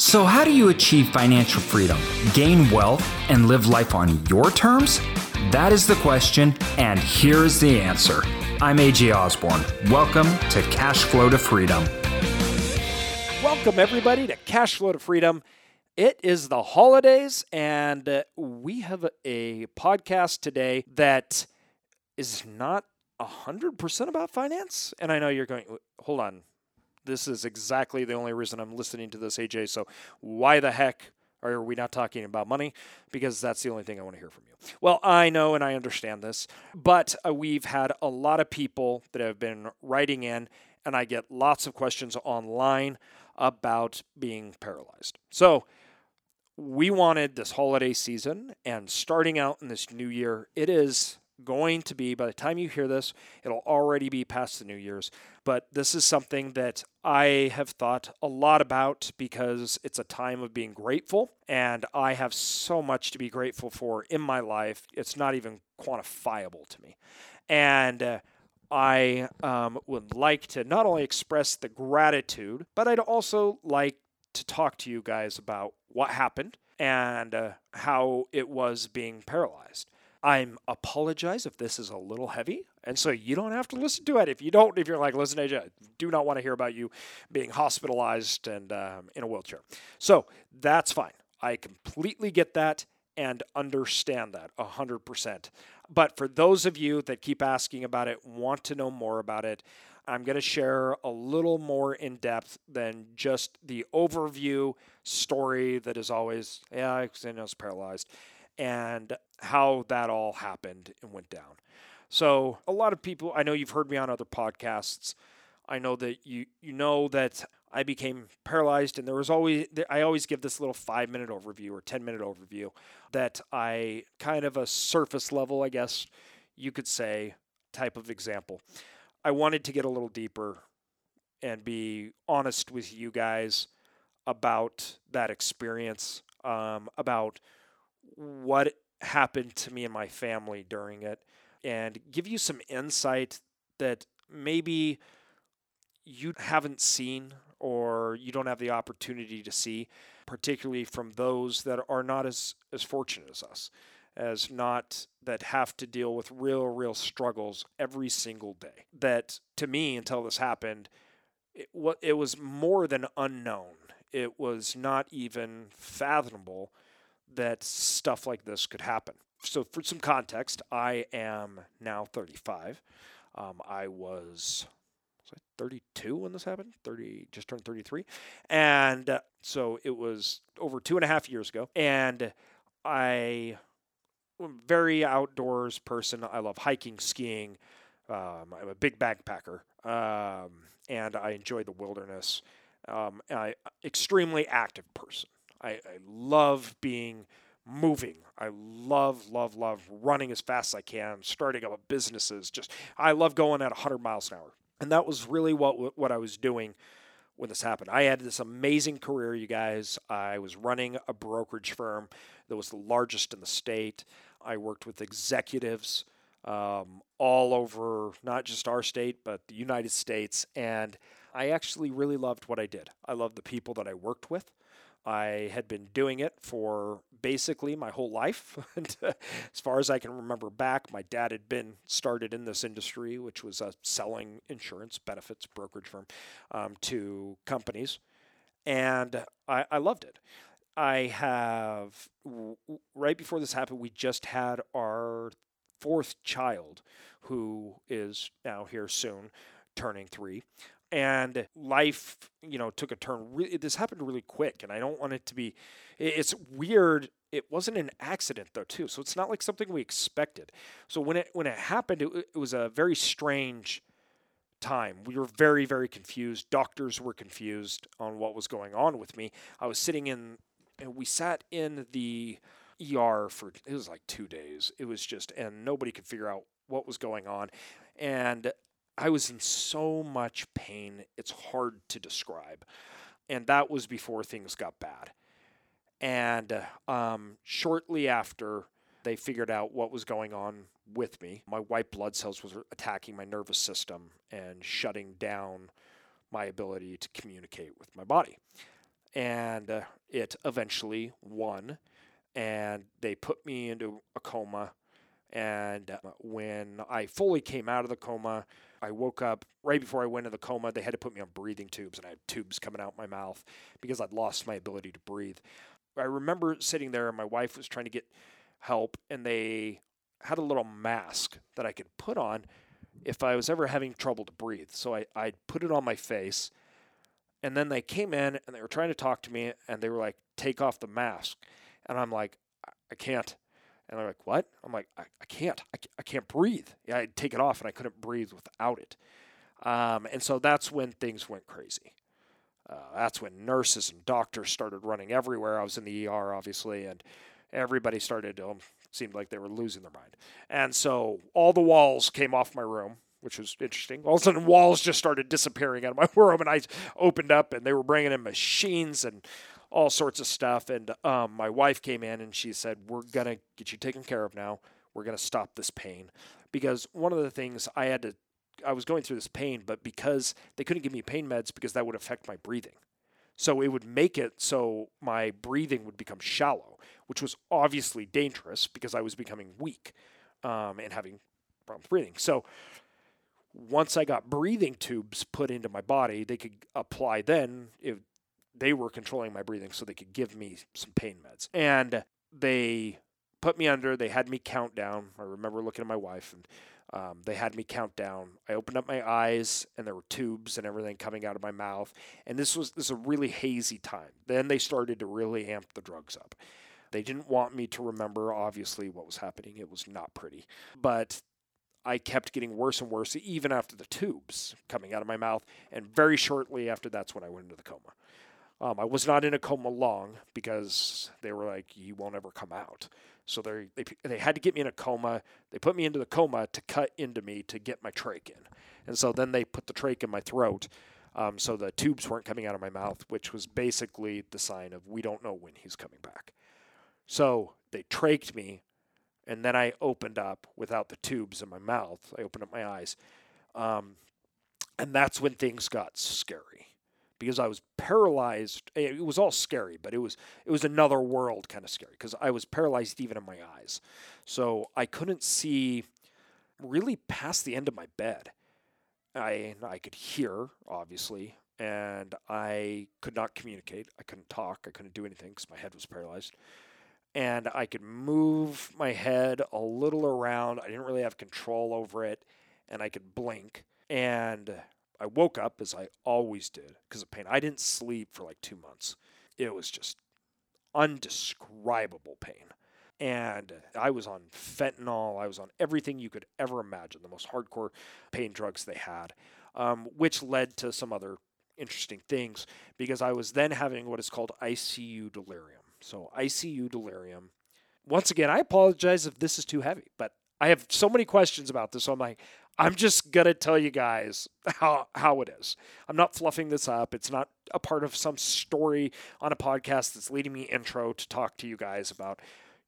So, how do you achieve financial freedom, gain wealth, and live life on your terms? That is the question, and here is the answer. I'm AJ Osborne. Welcome to Cash Flow to Freedom. Welcome, everybody, to Cash Flow to Freedom. It is the holidays, and uh, we have a podcast today that is not 100% about finance. And I know you're going, hold on, this is exactly the only reason I'm listening to this, AJ. So why the heck are we not talking about money? Because that's the only thing I want to hear from you. Well, I know and I understand this, but uh, we've had a lot of people that have been writing in, and I get lots of questions online about being paralyzed. So we wanted this holiday season and starting out in this new year, it is going to be, by the time you hear this, it'll already be past the New Year's. But this is something that I have thought a lot about because it's a time of being grateful. And I have so much to be grateful for in my life. It's not even quantifiable to me. And uh, I um, would like to not only express the gratitude, but I'd also like to talk to you guys about what happened and uh, how it was being paralyzed. I'm apologize if this is a little heavy, and so you don't have to listen to it. If you don't, if you're like, listen, AJ, I do not want to hear about you being hospitalized and um, in a wheelchair. So that's fine. I completely get that and understand that 100%. But for those of you that keep asking about it, want to know more about it, I'm going to share a little more in depth than just the overview story that is always, yeah, I was paralyzed and how that all happened and went down. So, a lot of people, I know you've heard me on other podcasts. I know that you you know that I became paralyzed, and there was always I always give this little five minute overview or ten minute overview that I kind of a surface level, I guess you could say, type of example. I wanted to get a little deeper and be honest with you guys about that experience, um, about what happened to me and my family during it and give you some insight that maybe you haven't seen or you don't have the opportunity to see, particularly from those that are not as, as fortunate as us, as not that have to deal with real, real struggles every single day. That to me, until this happened, it, it was more than unknown. It was not even fathomable that stuff like this could happen. So, for some context, I am now 35. Um, I was, was I 32 when this happened? 30, just turned 33. And uh, so it was over two and a half years ago. And I am very outdoors person. I love hiking, skiing. Um, I'm a big backpacker. Um, and I enjoy the wilderness. Um, I extremely active person. I, I love being moving. I love, love, love running as fast as I can, starting up businesses. Just I love going at 100 miles an hour, and that was really what what I was doing when this happened. I had this amazing career, you guys. I was running a brokerage firm that was the largest in the state. I worked with executives um, all over, not just our state, but the United States, and I actually really loved what I did. I loved the people that I worked with. I had been doing it for basically my whole life. and as far as I can remember back, my dad had been started in this industry, which was uh, selling insurance benefits brokerage firm um, to companies. And I, I loved it. I have, right before this happened, we just had our fourth child, who is now here soon, turning three and life you know took a turn really, this happened really quick and i don't want it to be it's weird it wasn't an accident though too so it's not like something we expected. So when it when it happened it, it was a very strange time. We were very very confused. Doctors were confused on what was going on with me. I was sitting in and we sat in the er for it was like two days. It was just and nobody could figure out what was going on. And I was in so much pain, it's hard to describe. And that was before things got bad. And um, shortly after they figured out what was going on with me, my white blood cells was attacking my nervous system and shutting down my ability to communicate with my body. and uh, it eventually won. And they put me into a coma. And uh, when I fully came out of the coma, I woke up right before I went into the coma. They had to put me on breathing tubes, and I had tubes coming out my mouth because I'd lost my ability to breathe. I remember sitting there, and my wife was trying to get help, and they had a little mask that I could put on if I was ever having trouble to breathe. So I, I put it on my face. And then they came in and they were trying to talk to me and they were like, take off the mask. And I'm like, I can't. And they're like, what? I'm like, I, I can't. I, I can't breathe. Yeah, I'd take it off and I couldn't breathe without it. Um, and so that's when things went crazy. Uh, that's when nurses and doctors started running everywhere. I was in the ER, obviously, and everybody started to, um, seemed like they were losing their mind. And so all the walls came off my room, which was interesting. All of a sudden, walls just started disappearing out of my room, and I opened up, and they were bringing in machines and all sorts of stuff. And um, my wife came in, and she said, "We're gonna get you taken care of now. We're gonna stop this pain." Because one of the things I had to, I was going through this pain, but because they couldn't give me pain meds because that would affect my breathing. So it would make it so my breathing would become shallow, which was obviously dangerous because I was becoming weak um, and having problems breathing. So once I got breathing tubes put into my body, they could apply then. If they were controlling my breathing, so they could give me some pain meds. And they put me under. They had me count down. I remember looking at my wife and um, they had me count down. I opened up my eyes, and there were tubes and everything coming out of my mouth. And this was this was a really hazy time. Then they started to really amp the drugs up. They didn't want me to remember, obviously, what was happening. It was not pretty. But I kept getting worse and worse, even after the tubes coming out of my mouth. And very shortly after that's when I went into the coma. Um, I was not in a coma long because they were like, "You won't ever come out." So they they they had to get me in a coma. They put me into the coma to cut into me to get my trach in, and so then they put the trach in my throat, um, so the tubes weren't coming out of my mouth, which was basically the sign of we don't know when he's coming back. So they trached me, and then I opened up without the tubes in my mouth. I opened up my eyes, um, and that's when things got scary because I was paralyzed. Eh, it was all scary, but it was it was another world kind of scary because I was paralyzed even in my eyes. So I couldn't see really past the end of my bed. I I could hear obviously, and I could not communicate. I couldn't talk. I couldn't do anything because my head was paralyzed. And I could move my head a little around. I didn't really have control over it, and I could blink. And I woke up as I always did because of pain. I didn't sleep for like two months. It was just undescribable pain. And I was on fentanyl. I was on everything you could ever imagine, the most hardcore pain drugs they had, um, which led to some other interesting things because I was then having what is called ICU delirium. So, ICU delirium. Once again, I apologize if this is too heavy, but I have so many questions about this. So I'm like, I'm just gonna tell you guys how how it is. I'm not fluffing this up. It's not a part of some story on a podcast that's leading me intro to talk to you guys about,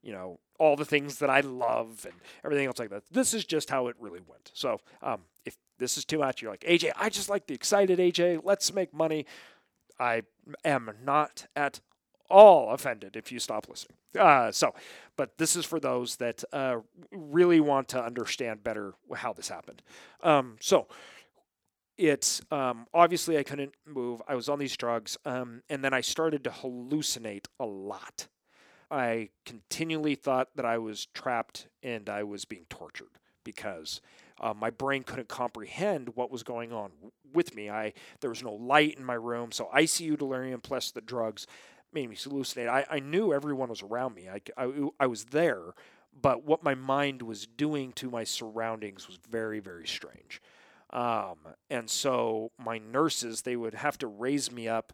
you know, all the things that I love and everything else like that. This is just how it really went. So, um, if this is too much, you're like AJ. I just like the excited AJ. Let's make money. I am not at all offended if you stop listening. Uh, so, but this is for those that uh, really want to understand better how this happened. Um, so, it's um, obviously I couldn't move. I was on these drugs, um, and then I started to hallucinate a lot. I continually thought that I was trapped and I was being tortured because uh, my brain couldn't comprehend what was going on with me. I there was no light in my room, so ICU delirium plus the drugs made me hallucinate. I, I knew everyone was around me. I, I, I was there, but what my mind was doing to my surroundings was very, very strange. Um, and so my nurses, they would have to raise me up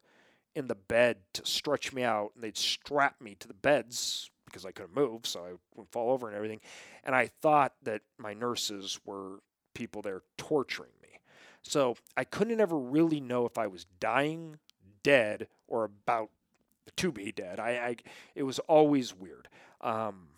in the bed to stretch me out, and they'd strap me to the beds because I couldn't move, so I would fall over and everything. And I thought that my nurses were people there torturing me. So I couldn't ever really know if I was dying, dead, or about to be dead. I, I it was always weird. Um,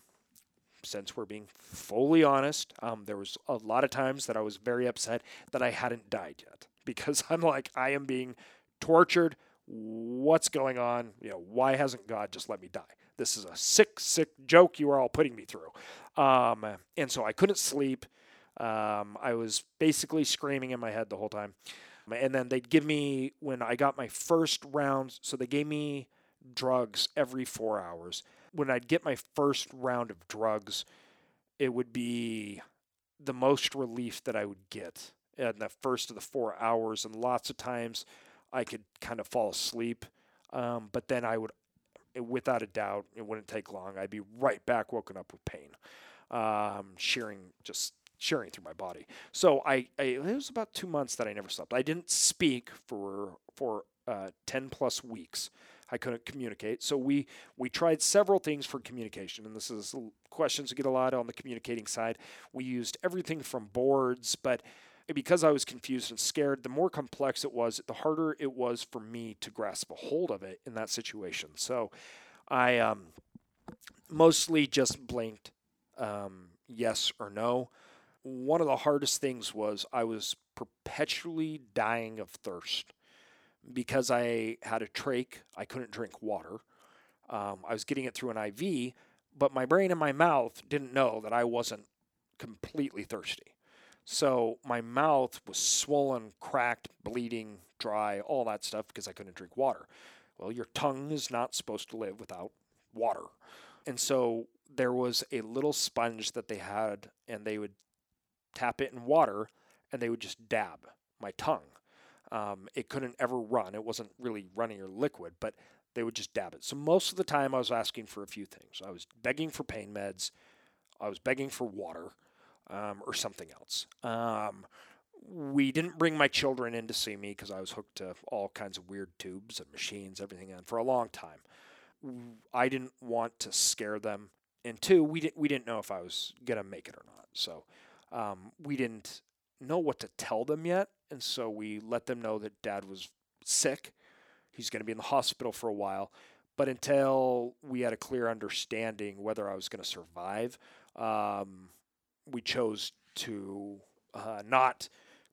since we're being fully honest, um, there was a lot of times that I was very upset that I hadn't died yet because I'm like I am being tortured what's going on? You know, why hasn't God just let me die? This is a sick, sick joke you are all putting me through. Um, and so I couldn't sleep. Um, I was basically screaming in my head the whole time. And then they'd give me, when I got my first round, so they gave me drugs every four hours. When I'd get my first round of drugs, it would be the most relief that I would get in the first of the four hours. And lots of times I could kind of fall asleep. Um, but then I would, without a doubt, it wouldn't take long. I'd be right back woken up with pain, um, shearing, just shearing through my body. So I, I, it was about two months that I never slept. I didn't speak for for uh, ten plus weeks. I couldn't communicate. So we we tried several things for communication, and this is questions we get a lot on the communicating side. We used everything from boards, but because I was confused and scared, the more complex it was, the harder it was for me to grasp a hold of it in that situation. So I um, mostly just blinked um, yes or no. One of the hardest things was I was perpetually dying of thirst because I had a trach, I couldn't drink water. Um, I was getting it through an IV, but my brain and my mouth didn't know that I wasn't completely thirsty. So my mouth was swollen, cracked, bleeding, dry, all that stuff because I couldn't drink water. Well, your tongue is not supposed to live without water. And so there was a little sponge that they had, and they would tap it in water and they would just dab my tongue um, it couldn't ever run. It wasn't really running or liquid, but they would just dab it. So most of the time, I was asking for a few things. I was begging for pain meds, I was begging for water, um, or something else. Um, we didn't bring my children in to see me because I was hooked to all kinds of weird tubes and machines, everything, and for a long time. I didn't want to scare them, and two, we didn't we didn't know if I was gonna make it or not. So um, we didn't know what to tell them yet. And so we let them know that dad was sick. He's going to be in the hospital for a while. But until we had a clear understanding whether I was going to survive, um, we chose to uh, not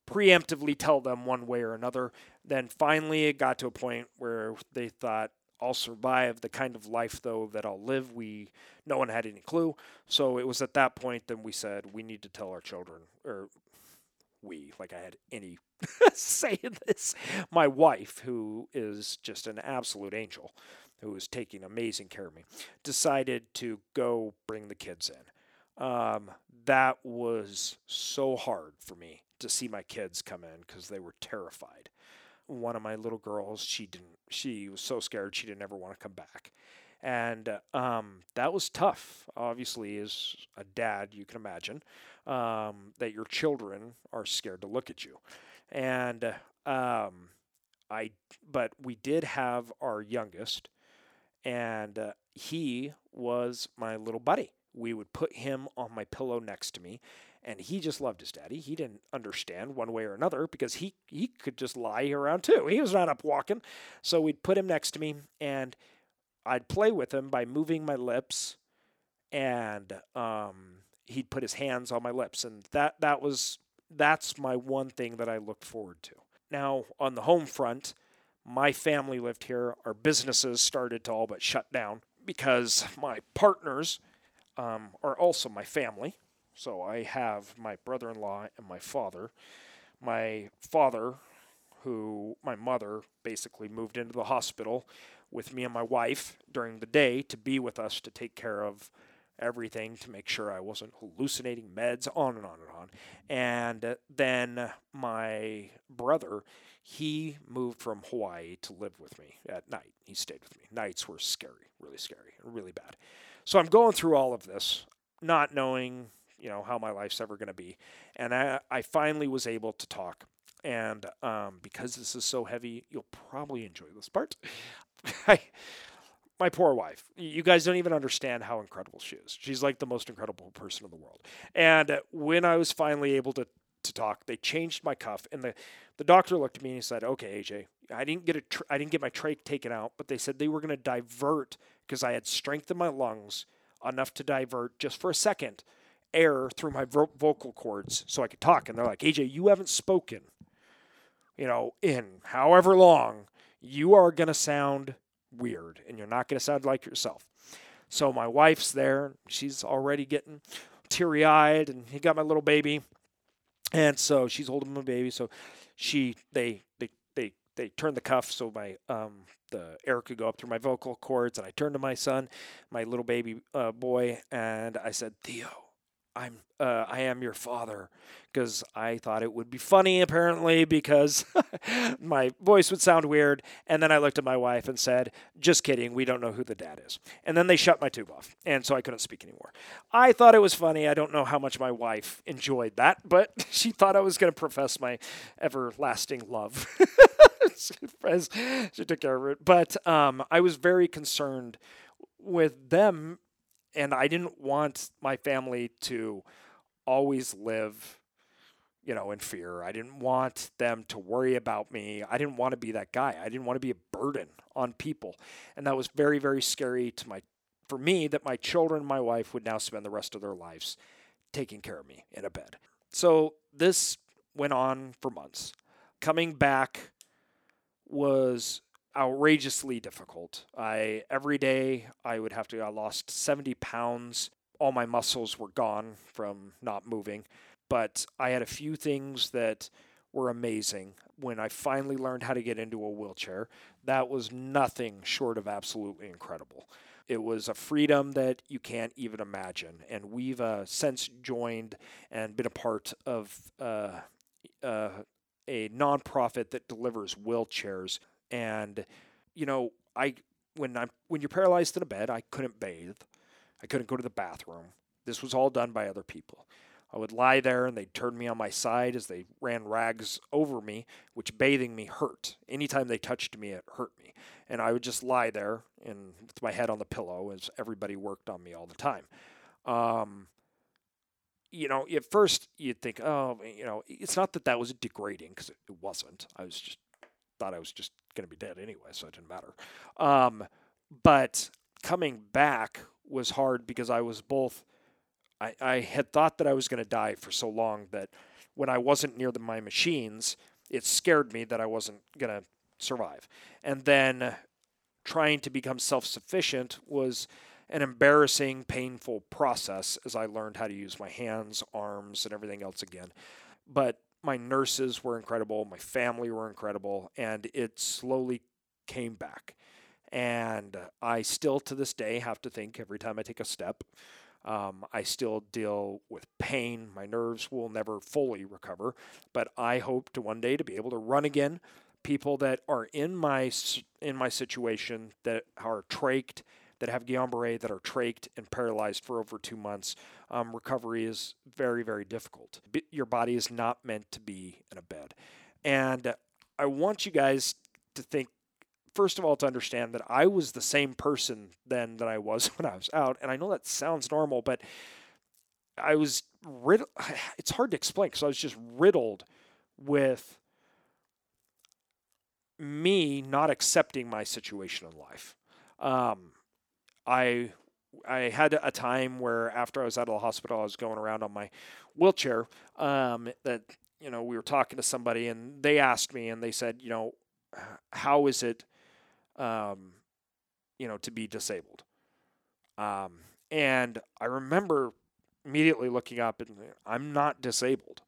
preemptively tell them one way or another. Then finally, it got to a point where they thought, I'll survive the kind of life though that I'll live. We no one had any clue. So it was at that point then we said we need to tell our children or we, like I had any say in this. My wife, who is just an absolute angel, who is taking amazing care of me, decided to go bring the kids in. Um, that was so hard for me to see my kids come in because they were terrified. One of my little girls, she didn't. She was so scared she didn't ever want to come back, and um, that was tough. Obviously, as a dad, you can imagine um, that your children are scared to look at you. And um, I, but we did have our youngest, and uh, he was my little buddy. We would put him on my pillow next to me, and he just loved his daddy. He didn't understand one way or another because he he could just lie around too. He was not up walking, so we'd put him next to me, and I'd play with him by moving my lips, and um, he'd put his hands on my lips, and that that was that's my one thing that I looked forward to. Now on the home front, my family lived here. Our businesses started to all but shut down because my partners um, are also my family. So I have my brother-in-law and my father. My father, who my mother basically moved into the hospital with me and my wife during the day to be with us to take care of everything to make sure I wasn't hallucinating meds, on and on and on. And then my brother, he moved from Hawaii to live with me at night. He stayed with me. Nights were scary, really scary, really bad. So I'm going through all of this, not knowing, you know, how my life's ever going to be. And I, I finally was able to talk. And um, because this is so heavy, you'll probably enjoy this part. My poor wife. You guys don't even understand how incredible she is. She's like the most incredible person in the world. And when I was finally able to to talk, they changed my cuff, and the the doctor looked at me and he said, "Okay, AJ, I didn't get a tr- I didn't get my trach taken out, but they said they were going to divert because I had strength in my lungs enough to divert just for a second air through my vo- vocal cords so I could talk." And they're like, "AJ, you haven't spoken, you know, in however long." You are going to sound weird and you're not going to sound like yourself. So my wife's there. She's already getting teary eyed, and he got my little baby. And so she's holding my baby. So she, they, they, they, they turn the cuff so my, um, the air could go up through my vocal cords. And I turned to my son, my little baby uh, boy, and I said, Theo, I'm uh, I am your father because I thought it would be funny apparently because my voice would sound weird. And then I looked at my wife and said just kidding we don't know who the dad is. And then they shut my tube off and so I couldn't speak anymore. I thought it was funny. I don't know how much my wife enjoyed that but she thought I was going to profess my everlasting love. She took care of it. But um, I was very concerned with them and I didn't want my family to always live, you know, in fear. I didn't want them to worry about me. I didn't want to be that guy. I didn't want to be a burden on people. And that was very, very scary to my for me that my children and my wife would now spend the rest of their lives taking care of me in a bed. So this went on for months. Coming back was outrageously difficult. I every day I would have to. I lost 70 pounds. All my muscles were gone from not moving, but I had a few things that were amazing. When I finally learned how to get into a wheelchair, that was nothing short of absolutely incredible. It was a freedom that you can't even imagine. And we've uh, since joined and been a part of uh, uh, a nonprofit that delivers wheelchairs and you know I when I'm when you're paralyzed in a bed, I couldn't bathe, I couldn't go to the bathroom. This was all done by other people. I would lie there and they'd turn me on my side as they ran rags over me, which bathing me hurt. Anytime they touched me, it hurt me. And I would just lie there and with my head on the pillow as everybody worked on me all the time. Um, you know, at first you'd think, oh, you know, it's not that that was degrading because it wasn't. I was just thought I was just going to be dead anyway, so it didn't matter. Um, but coming back was hard because I was both. I, I had thought that I was going to die for so long that when I wasn't near the, my machines, it scared me that I wasn't going to survive. And then trying to become self sufficient was an embarrassing, painful process as I learned how to use my hands, arms, and everything else again. But my nurses were incredible, my family were incredible, and it slowly came back. And I still to this day have to think every time I take a step. Um, I still deal with pain. My nerves will never fully recover, but I hope to one day to be able to run again. People that are in my in my situation that are trached that have Guillain-Barré that are trached and paralyzed for over two months, um, recovery is very, very difficult. Your body is not meant to be in a bed. And I want you guys to think, first of all, to understand that I was the same person then that I was when I was out. And I know that sounds normal, but I was riddled. It's hard to explain because I was just riddled with me not accepting my situation in life. Um, I I had a time where after I was out of the hospital, I was going around on my wheelchair. Um, that you know we were talking to somebody and they asked me and they said, you know, how is it, um, you know, to be disabled? Um, and I remember immediately looking up and I'm not disabled,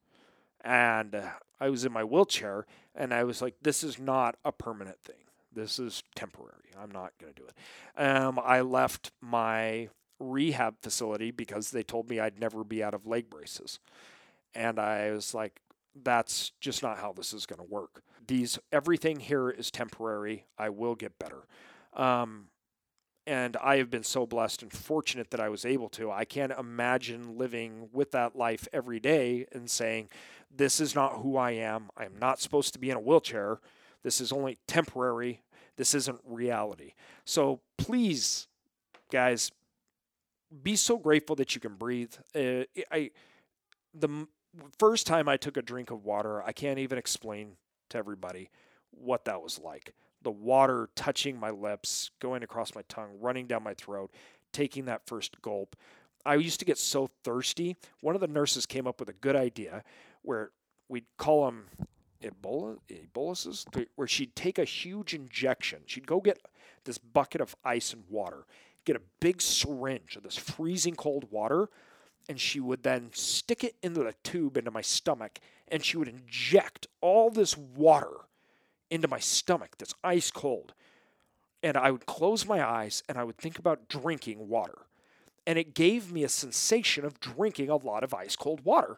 and uh, I was in my wheelchair and I was like, this is not a permanent thing. This is temporary. I'm not going to do it. Um, I left my rehab facility because they told me I'd never be out of leg braces. And I was like, that's just not how this is going to work. These everything here is temporary. I will get better. Um, and I have been so blessed and fortunate that I was able to. I can't imagine living with that life every day and saying, This is not who I am. I am not supposed to be in a wheelchair. This is only temporary. This isn't reality. So please, guys, be so grateful that you can breathe. Uh, I the first time I took a drink of water, I can't even explain to everybody what that was like. The water touching my lips, going across my tongue, running down my throat, taking that first gulp. I used to get so thirsty. One of the nurses came up with a good idea where we'd call them Ebola, Ebola's, where she'd take a huge injection. She'd go get this bucket of ice and water, get a big syringe of this freezing cold water, and she would then stick it into the tube into my stomach, and she would inject all this water into my stomach that's ice cold. And I would close my eyes and I would think about drinking water. And it gave me a sensation of drinking a lot of ice cold water.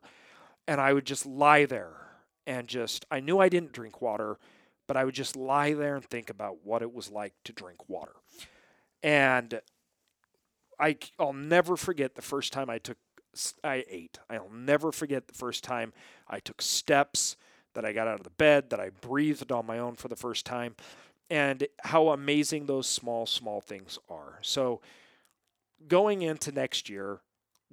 And I would just lie there and just, I knew I didn't drink water, but I would just lie there and think about what it was like to drink water. And I, I'll never forget the first time I took, I ate. I'll never forget the first time I took steps, that I got out of the bed, that I breathed on my own for the first time, and how amazing those small, small things are. So, going into next year,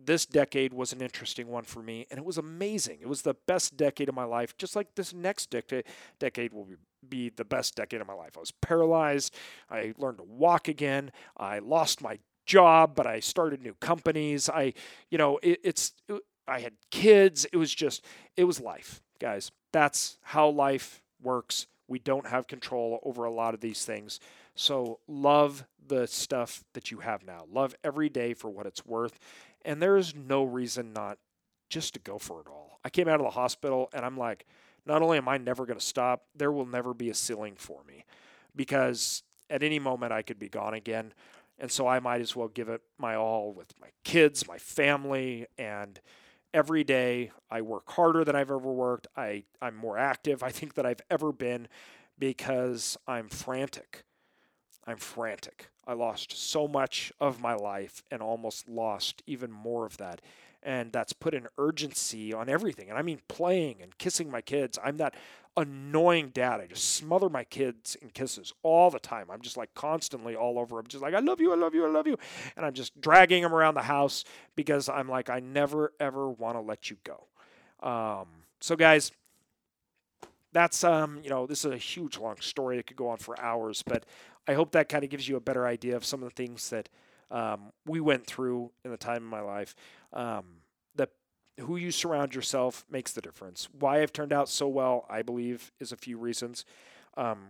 this decade was an interesting one for me, and it was amazing. It was the best decade of my life, just like this next decade decade will be the best decade of my life. I was paralyzed. I learned to walk again. I lost my job, but I started new companies. I, you know, it, it's it, I had kids. It was just, it was life, guys. That's how life works. We don't have control over a lot of these things. So love the stuff that you have now. Love every day for what it's worth. And there is no reason not just to go for it all. I came out of the hospital and I'm like, not only am I never going to stop, there will never be a ceiling for me because at any moment I could be gone again. And so I might as well give it my all with my kids, my family, and every day I work harder than I've ever worked. I, I'm more active, I think, than I've ever been because I'm frantic. I'm frantic. I lost so much of my life and almost lost even more of that. And that's put an urgency on everything. And I mean, playing and kissing my kids. I'm that annoying dad. I just smother my kids in kisses all the time. I'm just like constantly all over. I'm just like, I love you, I love you, I love you. And I'm just dragging them around the house because I'm like, I never, ever want to let you go. Um, so, guys, that's um, you know, this is a huge long story. It could go on for hours, but I hope that kind of gives you a better idea of some of the things that um, we went through in the time of my life. Um, that who you surround yourself makes the difference. Why I've turned out so well, I believe, is a few reasons. Um,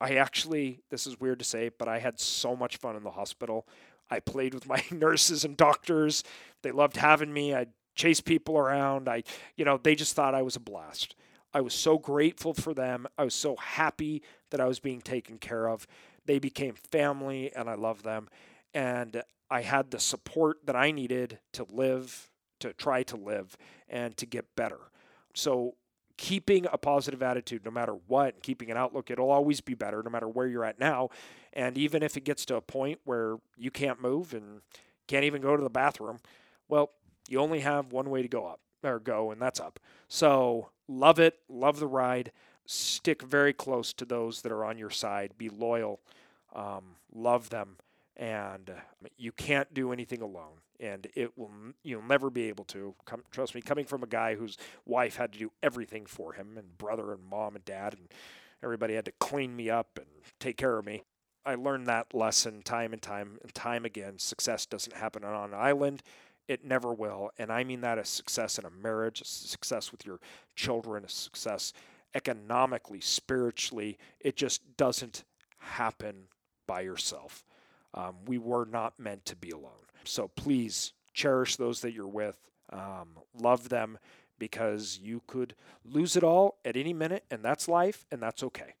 I actually, this is weird to say, but I had so much fun in the hospital. I played with my nurses and doctors. They loved having me. I chased people around. I, you know, they just thought I was a blast. I was so grateful for them. I was so happy that I was being taken care of. They became family, and I love them. And I had the support that I needed to live, to try to live, and to get better. So, keeping a positive attitude no matter what, and keeping an outlook, it'll always be better no matter where you're at now. And even if it gets to a point where you can't move and can't even go to the bathroom, well, you only have one way to go up or go, and that's up. So, love it, love the ride. Stick very close to those that are on your side. Be loyal, um, love them, and you can't do anything alone. And it will you'll never be able to. Come, trust me, coming from a guy whose wife had to do everything for him, and brother and mom and dad, and everybody had to clean me up and take care of me. I learned that lesson time and time and time again. Success doesn't happen on an island. It never will. And I mean that a success in a marriage, a success with your children, a success economically, spiritually. It just doesn't happen by yourself. Um, we were not meant to be alone. So please cherish those that you're with, um, love them because you could lose it all at any minute, and that's life, and that's okay.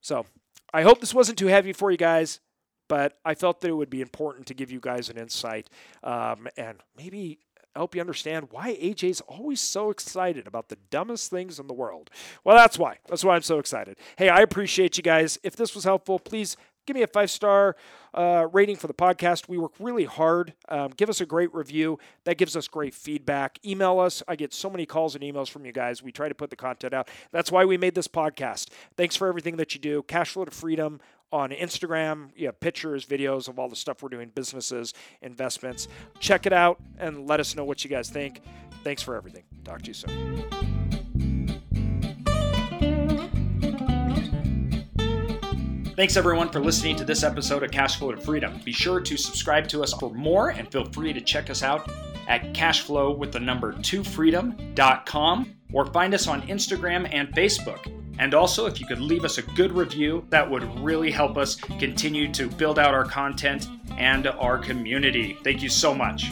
So I hope this wasn't too heavy for you guys but I felt that it would be important to give you guys an insight um, and maybe help you understand why AJ's always so excited about the dumbest things in the world. Well, that's why. That's why I'm so excited. Hey, I appreciate you guys. If this was helpful, please give me a five star uh, rating for the podcast. We work really hard. Um, give us a great review. That gives us great feedback. Email us. I get so many calls and emails from you guys. We try to put the content out. That's why we made this podcast. Thanks for everything that you do. Cashflow to Freedom on Instagram. You have pictures, videos of all the stuff we're doing, businesses, investments. Check it out and let us know what you guys think. Thanks for everything. Talk to you soon. Thanks everyone for listening to this episode of Cashflow to Freedom. Be sure to subscribe to us for more and feel free to check us out at cashflow with the number 2freedom.com or find us on Instagram and Facebook And also, if you could leave us a good review, that would really help us continue to build out our content and our community. Thank you so much.